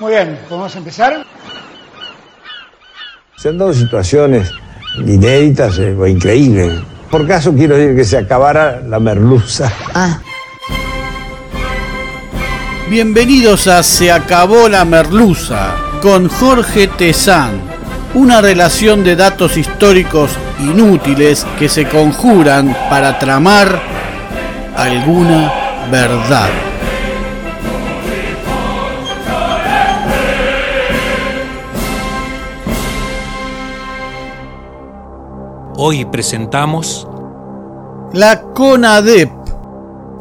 Muy bien, ¿podemos empezar? Se han dado situaciones inéditas eh, o increíbles. Por caso quiero decir que se acabara la merluza. Ah, Bienvenidos a Se acabó la merluza con Jorge Tezán. Una relación de datos históricos inútiles que se conjuran para tramar alguna verdad. Hoy presentamos La CONADEP.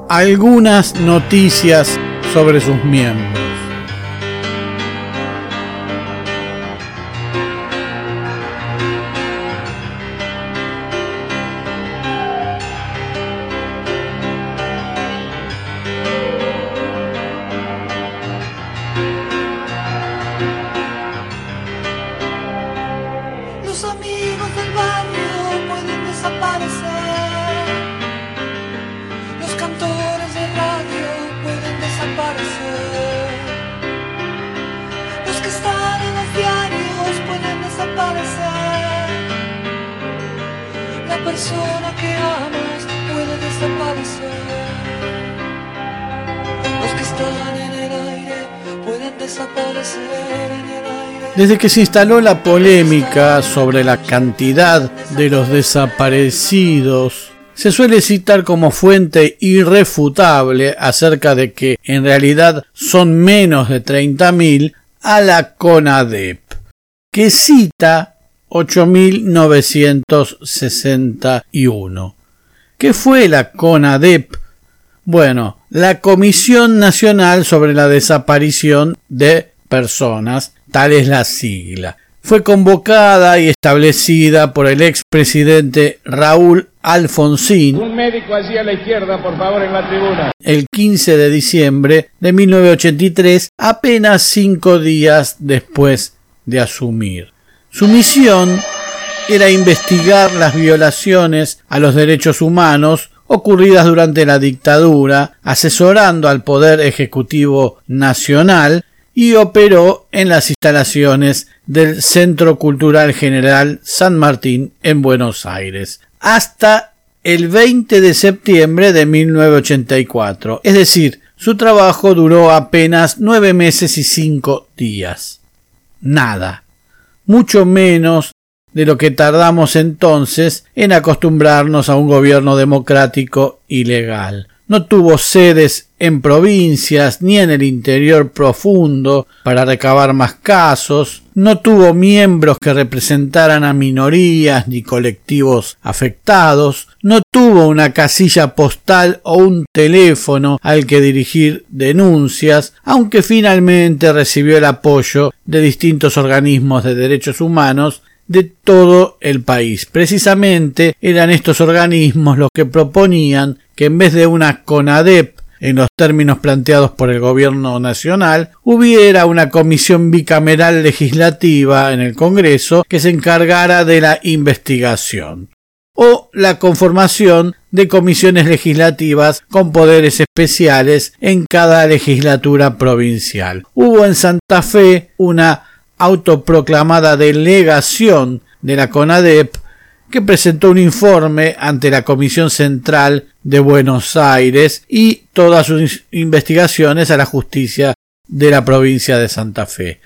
Algunas noticias sobre sus miembros. Desde que se instaló la polémica sobre la cantidad de los desaparecidos, se suele citar como fuente irrefutable acerca de que en realidad son menos de 30.000 a la CONADEP, que cita 8.961. ¿Qué fue la CONADEP? Bueno, la Comisión Nacional sobre la Desaparición de Personas, tal es la sigla. Fue convocada y establecida por el expresidente Raúl Alfonsín Un médico allí a la izquierda, por favor, en la tribuna. el 15 de diciembre de 1983, apenas cinco días después de asumir. Su misión era investigar las violaciones a los derechos humanos ocurridas durante la dictadura, asesorando al Poder Ejecutivo Nacional y operó en las instalaciones del Centro Cultural General San Martín en Buenos Aires hasta el 20 de septiembre de 1984. Es decir, su trabajo duró apenas nueve meses y cinco días. Nada. Mucho menos de lo que tardamos entonces en acostumbrarnos a un gobierno democrático y legal. No tuvo sedes en provincias ni en el interior profundo para recabar más casos, no tuvo miembros que representaran a minorías ni colectivos afectados, no tuvo una casilla postal o un teléfono al que dirigir denuncias, aunque finalmente recibió el apoyo de distintos organismos de derechos humanos de todo el país. Precisamente eran estos organismos los que proponían que en vez de una CONADEP en los términos planteados por el gobierno nacional, hubiera una comisión bicameral legislativa en el Congreso que se encargara de la investigación o la conformación de comisiones legislativas con poderes especiales en cada legislatura provincial. Hubo en Santa Fe una autoproclamada delegación de la CONADEP que presentó un informe ante la Comisión Central de Buenos Aires y todas sus investigaciones a la justicia de la provincia de Santa Fe.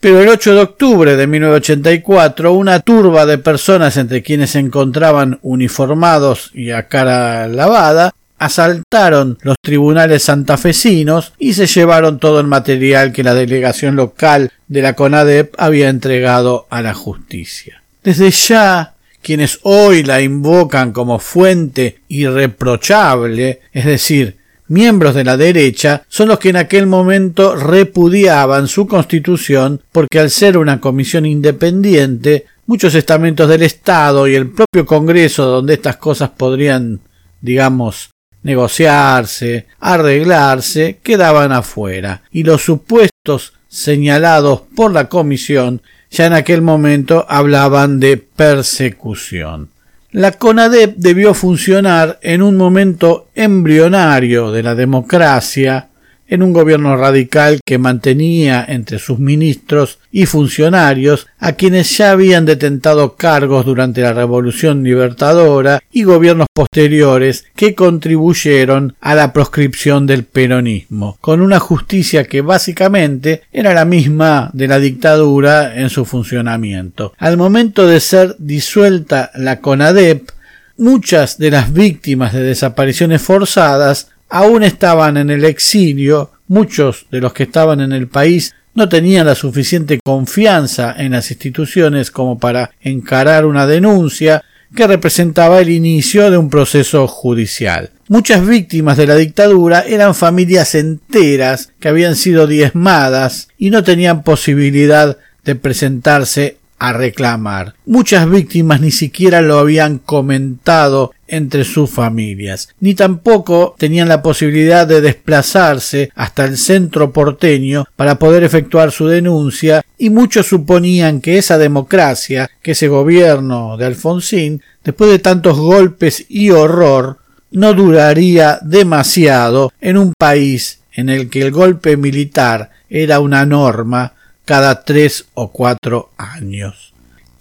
Pero el 8 de octubre de 1984, una turba de personas entre quienes se encontraban uniformados y a cara lavada, asaltaron los tribunales santafesinos y se llevaron todo el material que la delegación local de la CONADEP había entregado a la justicia. Desde ya quienes hoy la invocan como fuente irreprochable, es decir, miembros de la derecha, son los que en aquel momento repudiaban su constitución porque al ser una comisión independiente, muchos estamentos del Estado y el propio Congreso donde estas cosas podrían, digamos, negociarse, arreglarse, quedaban afuera, y los supuestos señalados por la comisión ya en aquel momento hablaban de persecución. La CONADEP debió funcionar en un momento embrionario de la democracia en un gobierno radical que mantenía entre sus ministros y funcionarios a quienes ya habían detentado cargos durante la Revolución Libertadora y gobiernos posteriores que contribuyeron a la proscripción del peronismo, con una justicia que básicamente era la misma de la dictadura en su funcionamiento. Al momento de ser disuelta la CONADEP, muchas de las víctimas de desapariciones forzadas aún estaban en el exilio, muchos de los que estaban en el país no tenían la suficiente confianza en las instituciones como para encarar una denuncia que representaba el inicio de un proceso judicial. Muchas víctimas de la dictadura eran familias enteras que habían sido diezmadas y no tenían posibilidad de presentarse a reclamar. Muchas víctimas ni siquiera lo habían comentado entre sus familias, ni tampoco tenían la posibilidad de desplazarse hasta el centro porteño para poder efectuar su denuncia, y muchos suponían que esa democracia, que ese gobierno de Alfonsín, después de tantos golpes y horror, no duraría demasiado en un país en el que el golpe militar era una norma cada tres o cuatro años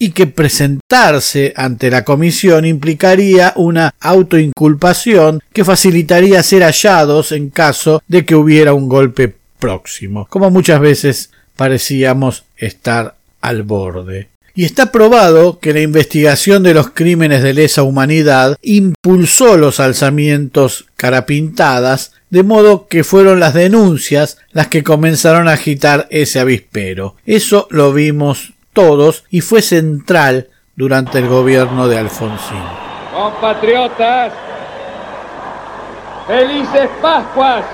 y que presentarse ante la comisión implicaría una autoinculpación que facilitaría ser hallados en caso de que hubiera un golpe próximo, como muchas veces parecíamos estar al borde. Y está probado que la investigación de los crímenes de lesa humanidad impulsó los alzamientos carapintadas de modo que fueron las denuncias las que comenzaron a agitar ese avispero. Eso lo vimos todos y fue central durante el gobierno de Alfonsín. Compatriotas, felices Pascuas.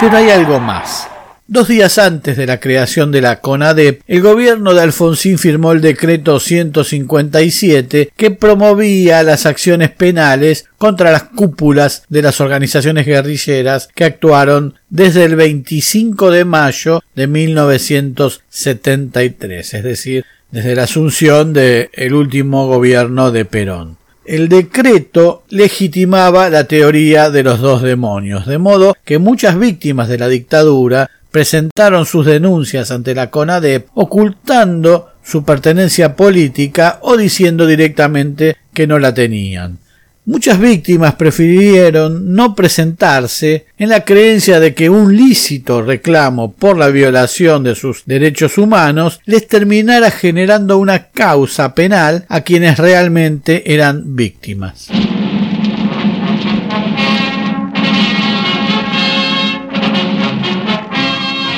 Pero hay algo más. Dos días antes de la creación de la CONADEP, el gobierno de Alfonsín firmó el decreto 157 que promovía las acciones penales contra las cúpulas de las organizaciones guerrilleras que actuaron desde el 25 de mayo de 1973, es decir, desde la asunción del último gobierno de Perón. El decreto legitimaba la teoría de los dos demonios, de modo que muchas víctimas de la dictadura presentaron sus denuncias ante la CONADEP ocultando su pertenencia política o diciendo directamente que no la tenían. Muchas víctimas prefirieron no presentarse en la creencia de que un lícito reclamo por la violación de sus derechos humanos les terminara generando una causa penal a quienes realmente eran víctimas.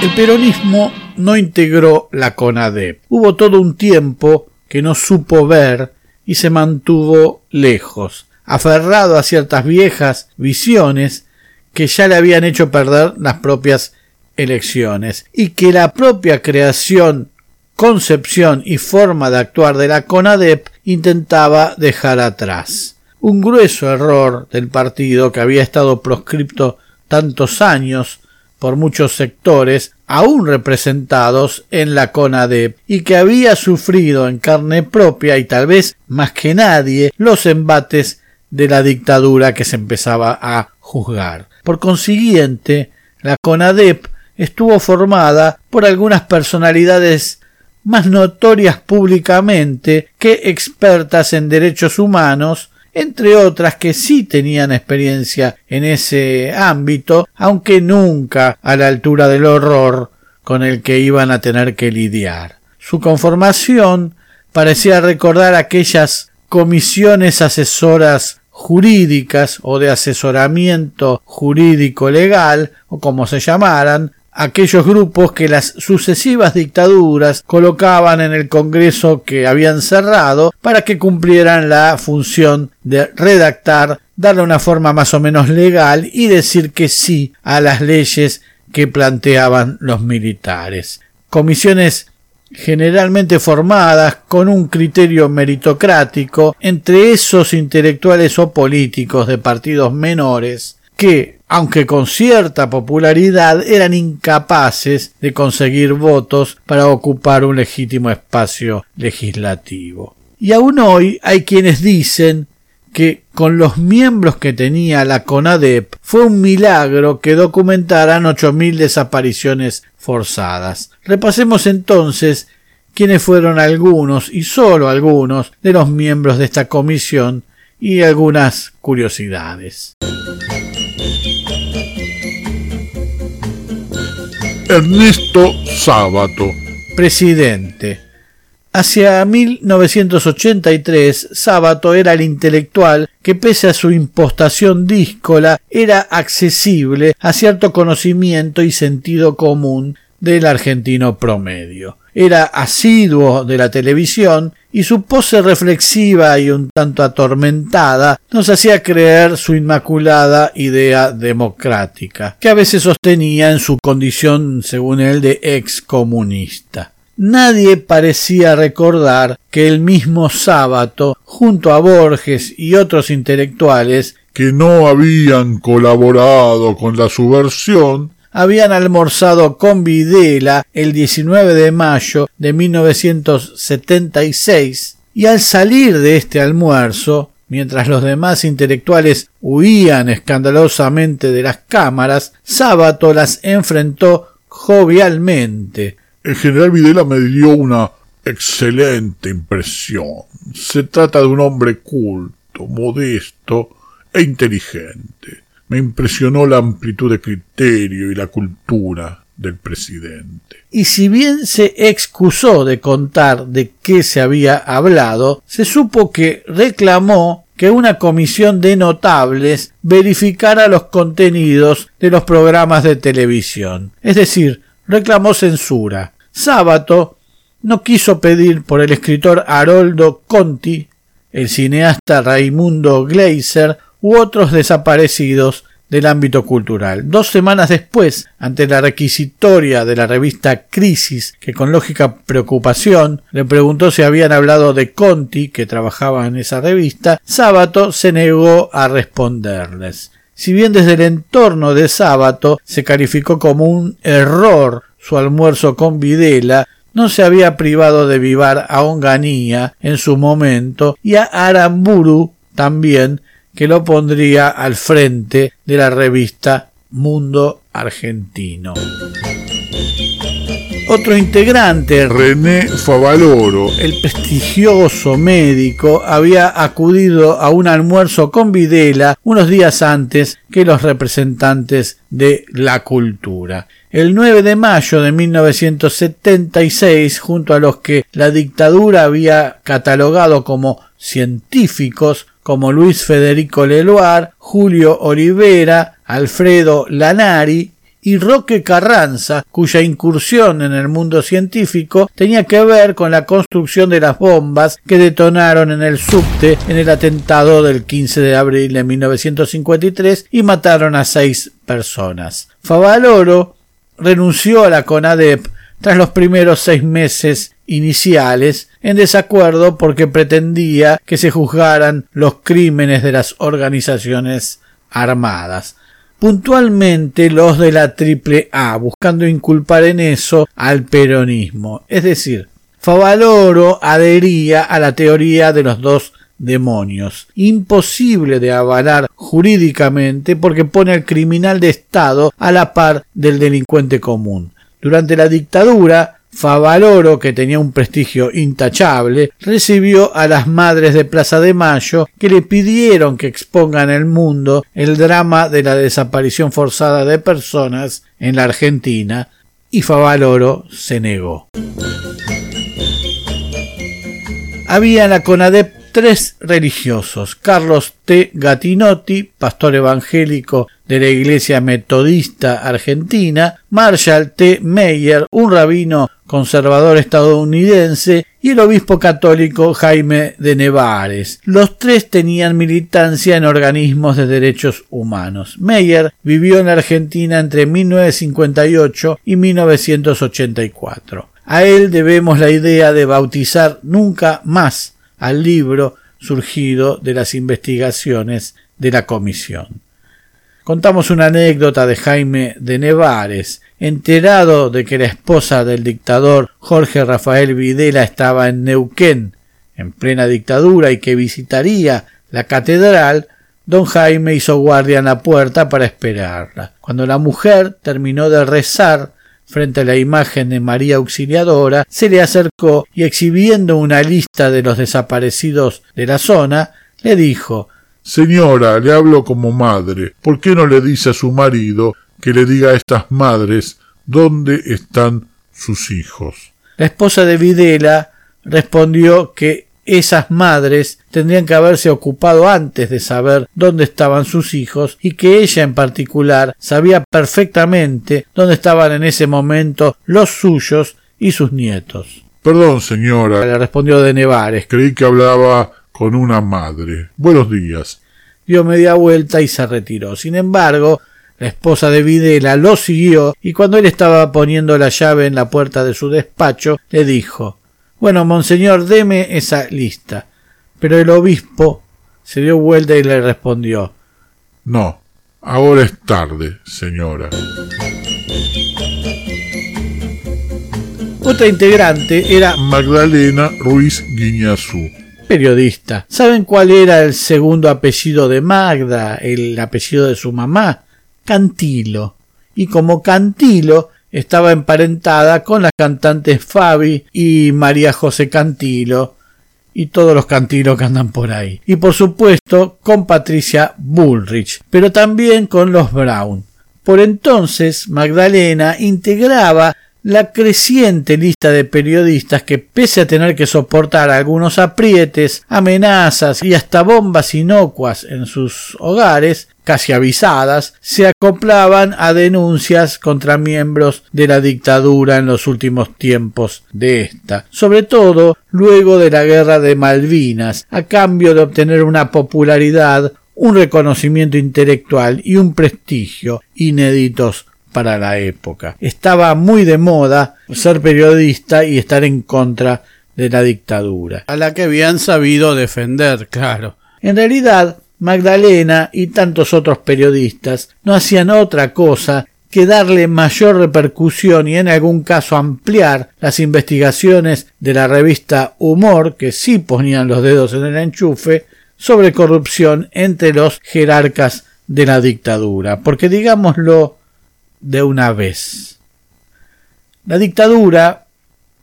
El peronismo no integró la CONADEP. Hubo todo un tiempo que no supo ver y se mantuvo lejos, aferrado a ciertas viejas visiones que ya le habían hecho perder las propias elecciones y que la propia creación, concepción y forma de actuar de la CONADEP intentaba dejar atrás. Un grueso error del partido que había estado proscripto tantos años por muchos sectores aún representados en la CONADEP y que había sufrido en carne propia y tal vez más que nadie los embates de la dictadura que se empezaba a juzgar. Por consiguiente, la CONADEP estuvo formada por algunas personalidades más notorias públicamente que expertas en derechos humanos entre otras que sí tenían experiencia en ese ámbito, aunque nunca a la altura del horror con el que iban a tener que lidiar. Su conformación parecía recordar aquellas comisiones asesoras jurídicas o de asesoramiento jurídico legal o como se llamaran aquellos grupos que las sucesivas dictaduras colocaban en el Congreso que habían cerrado para que cumplieran la función de redactar, darle una forma más o menos legal y decir que sí a las leyes que planteaban los militares. Comisiones generalmente formadas con un criterio meritocrático entre esos intelectuales o políticos de partidos menores que aunque con cierta popularidad, eran incapaces de conseguir votos para ocupar un legítimo espacio legislativo. Y aún hoy hay quienes dicen que con los miembros que tenía la CONADEP fue un milagro que documentaran 8.000 desapariciones forzadas. Repasemos entonces quiénes fueron algunos y solo algunos de los miembros de esta comisión y algunas curiosidades. Ernesto Sábato. Presidente. Hacia 1983, Sábato era el intelectual que pese a su impostación díscola era accesible a cierto conocimiento y sentido común del argentino promedio. Era asiduo de la televisión y su pose reflexiva y un tanto atormentada nos hacía creer su inmaculada idea democrática, que a veces sostenía en su condición, según él, de ex comunista. Nadie parecía recordar que el mismo sábado, junto a Borges y otros intelectuales, que no habían colaborado con la subversión, habían almorzado con Videla el 19 de mayo de 1976 y al salir de este almuerzo, mientras los demás intelectuales huían escandalosamente de las cámaras, Sábato las enfrentó jovialmente. El general Videla me dio una excelente impresión. Se trata de un hombre culto, modesto e inteligente me impresionó la amplitud de criterio y la cultura del presidente. Y si bien se excusó de contar de qué se había hablado, se supo que reclamó que una comisión de notables verificara los contenidos de los programas de televisión. Es decir, reclamó censura. Sábato no quiso pedir por el escritor Haroldo Conti, el cineasta Raimundo Gleiser u otros desaparecidos del ámbito cultural. Dos semanas después, ante la requisitoria de la revista Crisis, que con lógica preocupación le preguntó si habían hablado de Conti, que trabajaba en esa revista, Sábato se negó a responderles. Si bien desde el entorno de Sábato se calificó como un error su almuerzo con Videla, no se había privado de vivar a Onganía en su momento y a Aramburu también que lo pondría al frente de la revista Mundo Argentino. Otro integrante, René Favaloro, el prestigioso médico, había acudido a un almuerzo con Videla unos días antes que los representantes de la cultura. El 9 de mayo de 1976, junto a los que la dictadura había catalogado como científicos, como Luis Federico Leloir, Julio Olivera, Alfredo Lanari y Roque Carranza, cuya incursión en el mundo científico tenía que ver con la construcción de las bombas que detonaron en el subte en el atentado del 15 de abril de 1953 y mataron a seis personas. Favaloro renunció a la CONADEP tras los primeros seis meses iniciales en desacuerdo porque pretendía que se juzgaran los crímenes de las organizaciones armadas, puntualmente los de la Triple A, buscando inculpar en eso al peronismo. Es decir, Favaloro adhería a la teoría de los dos demonios, imposible de avalar jurídicamente porque pone al criminal de Estado a la par del delincuente común. Durante la dictadura, Favaloro, que tenía un prestigio intachable, recibió a las madres de Plaza de Mayo que le pidieron que expongan el mundo el drama de la desaparición forzada de personas en la Argentina y Favaloro se negó. Había en la CONADEP tres religiosos, Carlos T. Gatinotti, pastor evangélico de la Iglesia Metodista Argentina, Marshall T. Meyer, un rabino conservador estadounidense, y el obispo católico Jaime de Nevares. Los tres tenían militancia en organismos de derechos humanos. Meyer vivió en Argentina entre 1958 y 1984. A él debemos la idea de bautizar nunca más al libro surgido de las investigaciones de la comisión. Contamos una anécdota de Jaime de Nevares, enterado de que la esposa del dictador Jorge Rafael Videla estaba en Neuquén, en plena dictadura, y que visitaría la catedral, don Jaime hizo guardia en la puerta para esperarla. Cuando la mujer terminó de rezar frente a la imagen de María Auxiliadora, se le acercó y exhibiendo una lista de los desaparecidos de la zona, le dijo Señora, le hablo como madre. ¿Por qué no le dice a su marido que le diga a estas madres dónde están sus hijos? La esposa de Videla respondió que esas madres tendrían que haberse ocupado antes de saber dónde estaban sus hijos y que ella en particular sabía perfectamente dónde estaban en ese momento los suyos y sus nietos. Perdón, señora, Le respondió de Nevares. creí que hablaba con una madre. Buenos días. Dio media vuelta y se retiró. Sin embargo, la esposa de Videla lo siguió y cuando él estaba poniendo la llave en la puerta de su despacho, le dijo Bueno, monseñor, deme esa lista. Pero el obispo se dio vuelta y le respondió No, ahora es tarde, señora. Otra integrante era Magdalena Ruiz Guiñazú. Periodista. ¿Saben cuál era el segundo apellido de Magda, el apellido de su mamá? Cantilo. Y como Cantilo estaba emparentada con las cantantes Fabi y María José Cantilo y todos los cantilos que andan por ahí. Y por supuesto con Patricia Bullrich, pero también con los Brown. Por entonces Magdalena integraba la creciente lista de periodistas que, pese a tener que soportar algunos aprietes, amenazas y hasta bombas inocuas en sus hogares, casi avisadas, se acoplaban a denuncias contra miembros de la dictadura en los últimos tiempos de esta, sobre todo luego de la guerra de Malvinas, a cambio de obtener una popularidad, un reconocimiento intelectual y un prestigio inéditos para la época. Estaba muy de moda ser periodista y estar en contra de la dictadura, a la que habían sabido defender, claro. En realidad, Magdalena y tantos otros periodistas no hacían otra cosa que darle mayor repercusión y en algún caso ampliar las investigaciones de la revista Humor, que sí ponían los dedos en el enchufe, sobre corrupción entre los jerarcas de la dictadura. Porque digámoslo de una vez. La dictadura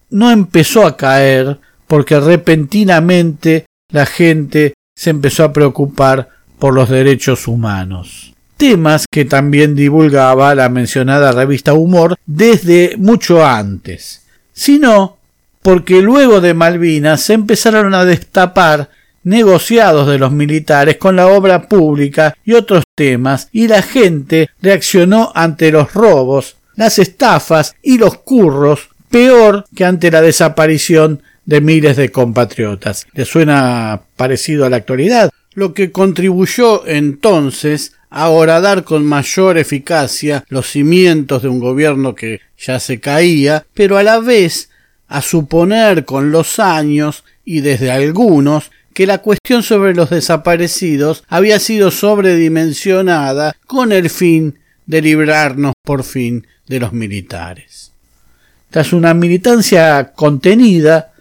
no empezó a caer porque repentinamente la gente se empezó a preocupar por los derechos humanos. Temas que también divulgaba la mencionada revista Humor desde mucho antes, sino porque luego de Malvinas se empezaron a destapar negociados de los militares con la obra pública y otros temas, y la gente reaccionó ante los robos, las estafas y los curros peor que ante la desaparición de miles de compatriotas. ¿Le suena parecido a la actualidad? Lo que contribuyó entonces a horadar con mayor eficacia los cimientos de un gobierno que ya se caía, pero a la vez a suponer con los años y desde algunos que la cuestión sobre los desaparecidos había sido sobredimensionada con el fin de librarnos por fin de los militares. Tras una militancia contenida,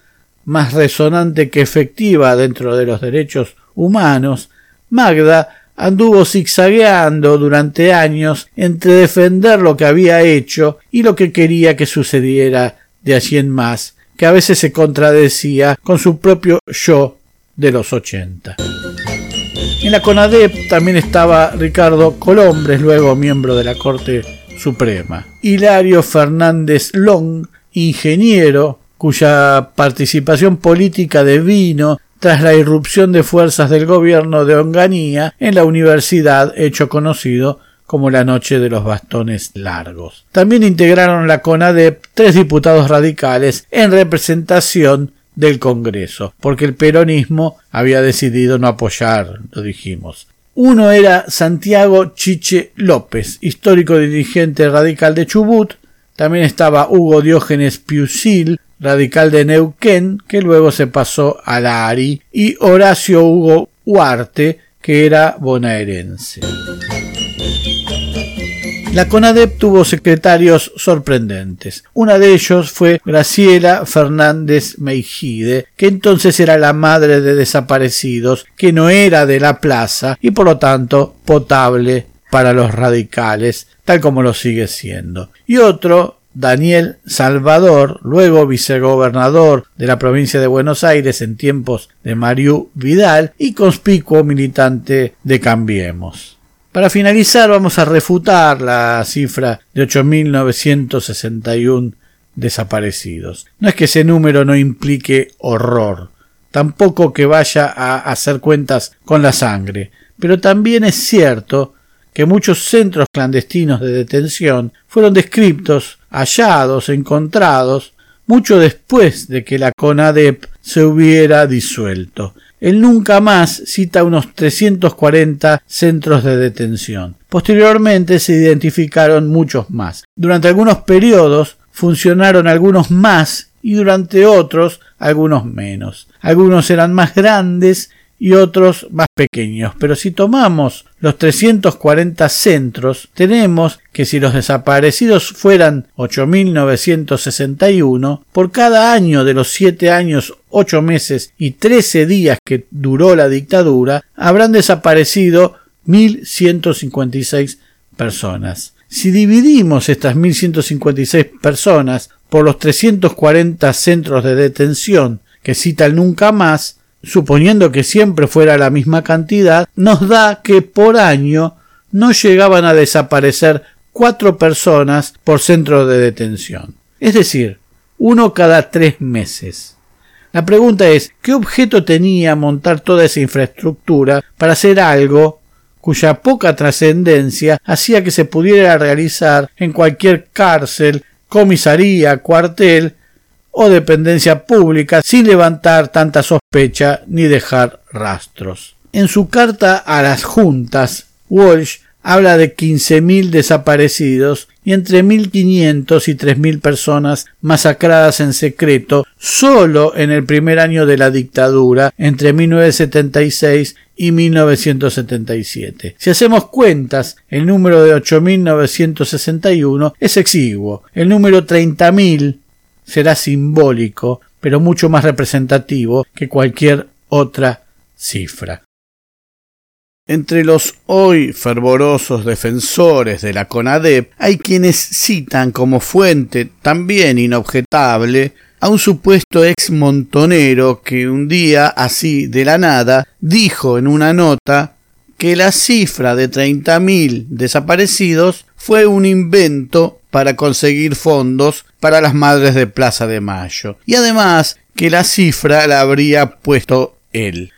más resonante que efectiva dentro de los derechos humanos, Magda anduvo zigzagueando durante años entre defender lo que había hecho y lo que quería que sucediera de allí en más, que a veces se contradecía con su propio yo de los 80. En la CONADEP también estaba Ricardo Colombres, luego miembro de la Corte Suprema. Hilario Fernández Long, ingeniero, cuya participación política devino tras la irrupción de fuerzas del gobierno de Onganía en la universidad hecho conocido como la noche de los bastones largos. También integraron la CONADEP tres diputados radicales en representación del Congreso, porque el peronismo había decidido no apoyar, lo dijimos. Uno era Santiago Chiche López, histórico dirigente radical de Chubut, también estaba Hugo Diógenes Piusil, radical de Neuquén, que luego se pasó a la ARI, y Horacio Hugo Huarte, que era bonaerense. La CONADEP tuvo secretarios sorprendentes. Una de ellos fue Graciela Fernández Meijide, que entonces era la madre de desaparecidos, que no era de la plaza y por lo tanto potable para los radicales, tal como lo sigue siendo. Y otro, Daniel Salvador, luego vicegobernador de la provincia de Buenos Aires en tiempos de Mariú Vidal y conspicuo militante de Cambiemos. Para finalizar vamos a refutar la cifra de 8.961 desaparecidos. No es que ese número no implique horror, tampoco que vaya a hacer cuentas con la sangre, pero también es cierto que muchos centros clandestinos de detención fueron descriptos, hallados, encontrados, mucho después de que la CONADEP se hubiera disuelto. Él nunca más cita unos 340 centros de detención. Posteriormente se identificaron muchos más. Durante algunos periodos funcionaron algunos más y durante otros algunos menos. Algunos eran más grandes y otros más pequeños. Pero si tomamos los 340 centros, tenemos que si los desaparecidos fueran 8.961, por cada año de los 7 años, 8 meses y 13 días que duró la dictadura, habrán desaparecido 1.156 personas. Si dividimos estas 1.156 personas por los 340 centros de detención que cita el nunca más, suponiendo que siempre fuera la misma cantidad, nos da que por año no llegaban a desaparecer cuatro personas por centro de detención. Es decir, uno cada tres meses. La pregunta es, ¿qué objeto tenía montar toda esa infraestructura para hacer algo cuya poca trascendencia hacía que se pudiera realizar en cualquier cárcel, comisaría, cuartel o dependencia pública sin levantar tanta sospecha ni dejar rastros. En su carta a las juntas, Walsh habla de 15.000 desaparecidos y entre 1.500 y 3.000 personas masacradas en secreto solo en el primer año de la dictadura entre 1976 y 1977. Si hacemos cuentas, el número de 8.961 es exiguo. El número 30.000 será simbólico, pero mucho más representativo que cualquier otra cifra. Entre los hoy fervorosos defensores de la CONADEP hay quienes citan como fuente también inobjetable a un supuesto ex montonero que un día, así de la nada, dijo en una nota que la cifra de 30.000 desaparecidos fue un invento para conseguir fondos para las madres de Plaza de Mayo. Y además que la cifra la habría puesto él.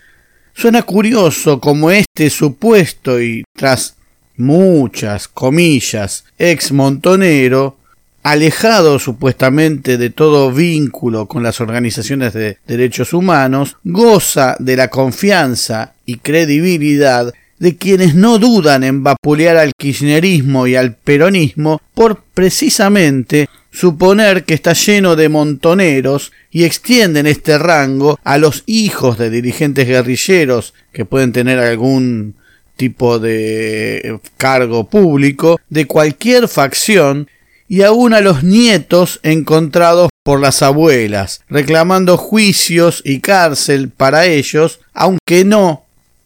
Suena curioso como este supuesto y tras muchas comillas ex montonero alejado supuestamente de todo vínculo con las organizaciones de derechos humanos, goza de la confianza y credibilidad de quienes no dudan en vapulear al kirchnerismo y al peronismo por precisamente suponer que está lleno de montoneros y extienden este rango a los hijos de dirigentes guerrilleros que pueden tener algún tipo de cargo público de cualquier facción y aún a los nietos encontrados por las abuelas, reclamando juicios y cárcel para ellos, aunque no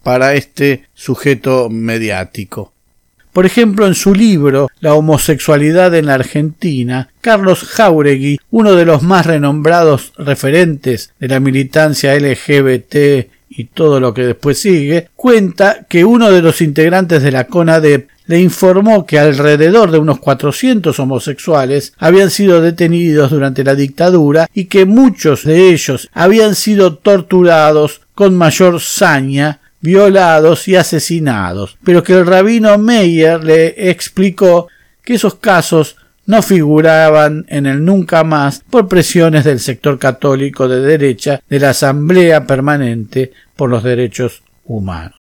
para este sujeto mediático. Por ejemplo, en su libro La homosexualidad en la Argentina, Carlos Jauregui, uno de los más renombrados referentes de la militancia LGBT y todo lo que después sigue, cuenta que uno de los integrantes de la CONADEP le informó que alrededor de unos 400 homosexuales habían sido detenidos durante la dictadura y que muchos de ellos habían sido torturados con mayor saña violados y asesinados, pero que el rabino Meyer le explicó que esos casos no figuraban en el nunca más por presiones del sector católico de derecha de la Asamblea Permanente por los Derechos Humanos.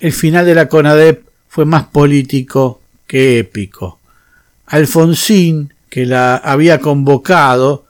El final de la CONADEP fue más político que épico. Alfonsín, que la había convocado,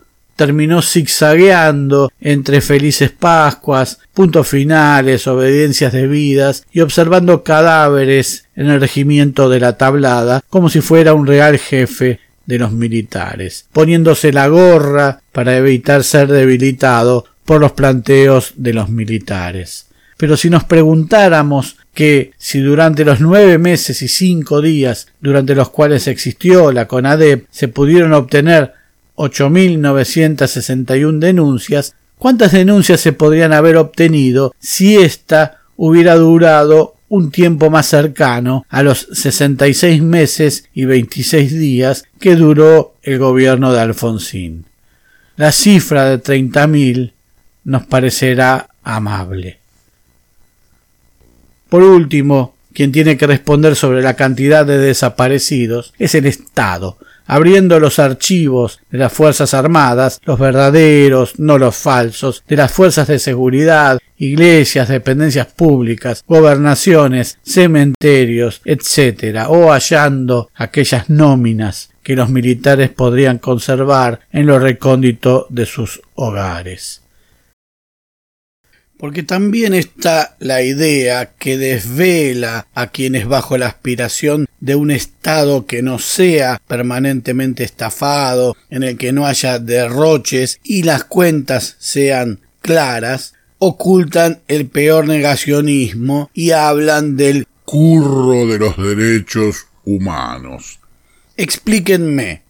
terminó zigzagueando entre felices Pascuas, puntos finales, obediencias debidas y observando cadáveres en el regimiento de la tablada como si fuera un real jefe de los militares, poniéndose la gorra para evitar ser debilitado por los planteos de los militares. Pero si nos preguntáramos que si durante los nueve meses y cinco días durante los cuales existió la CONADEP se pudieron obtener 8.961 denuncias, ¿cuántas denuncias se podrían haber obtenido si ésta hubiera durado un tiempo más cercano a los 66 meses y 26 días que duró el gobierno de Alfonsín. La cifra de 30.000 nos parecerá amable. Por último, quien tiene que responder sobre la cantidad de desaparecidos es el Estado, abriendo los archivos de las Fuerzas Armadas, los verdaderos, no los falsos, de las fuerzas de seguridad, iglesias, dependencias públicas, gobernaciones, cementerios, etc., o hallando aquellas nóminas que los militares podrían conservar en lo recóndito de sus hogares porque también está la idea que desvela a quienes bajo la aspiración de un Estado que no sea permanentemente estafado, en el que no haya derroches y las cuentas sean claras, ocultan el peor negacionismo y hablan del curro de los derechos humanos. Explíquenme,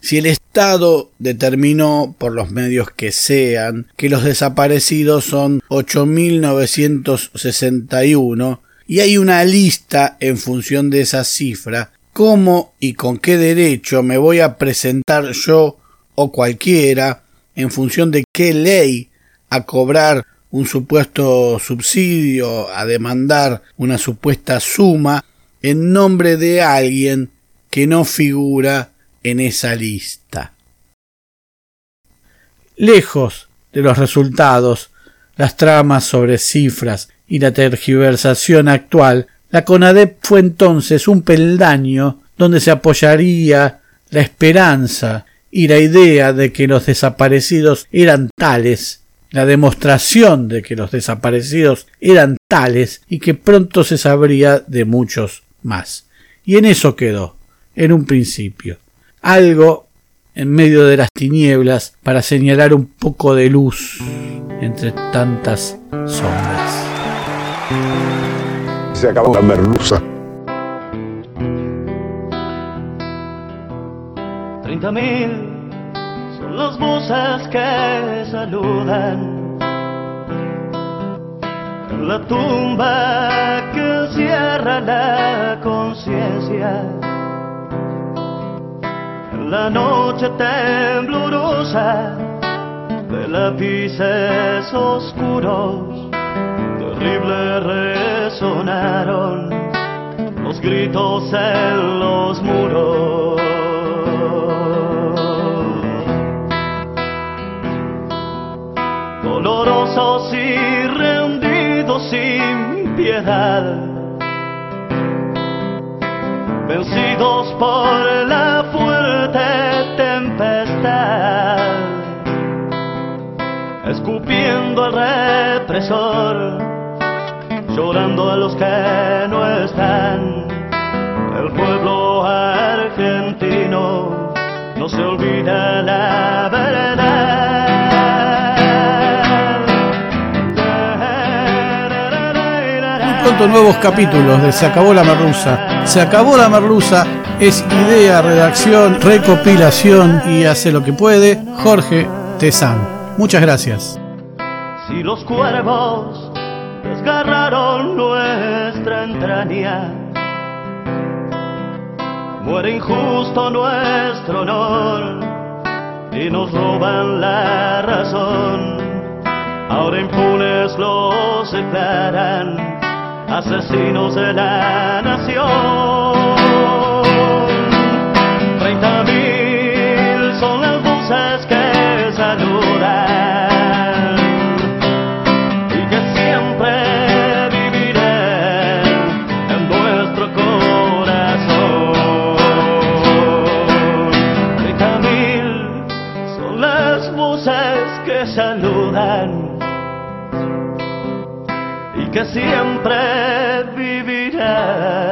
si el Estado determinó, por los medios que sean, que los desaparecidos son 8.961 y hay una lista en función de esa cifra, ¿cómo y con qué derecho me voy a presentar yo o cualquiera en función de qué ley a cobrar un supuesto subsidio, a demandar una supuesta suma en nombre de alguien que no figura en esa lista. Lejos de los resultados, las tramas sobre cifras y la tergiversación actual, la CONADEP fue entonces un peldaño donde se apoyaría la esperanza y la idea de que los desaparecidos eran tales, la demostración de que los desaparecidos eran tales y que pronto se sabría de muchos más. Y en eso quedó, en un principio algo en medio de las tinieblas para señalar un poco de luz entre tantas sombras. Se acabó la merluza. Treinta mil son las voces que saludan en la tumba que cierra la conciencia la noche temblorosa de lápices oscuros, terrible resonaron los gritos en los muros. Dolorosos y rendidos sin piedad, vencidos por la fuerza escupiendo al represor, llorando a los que no están. El pueblo argentino no se olvida la verdad. Pronto nuevos capítulos de Se acabó la merluza. Se acabó la merluza es idea, redacción, recopilación y hace lo que puede Jorge Tezán. Muchas gracias. Si los cuervos desgarraron nuestra entraña, muere injusto nuestro honor y nos roban la razón. Ahora impunes los declaran asesinos de la nación. Que siempre vivirán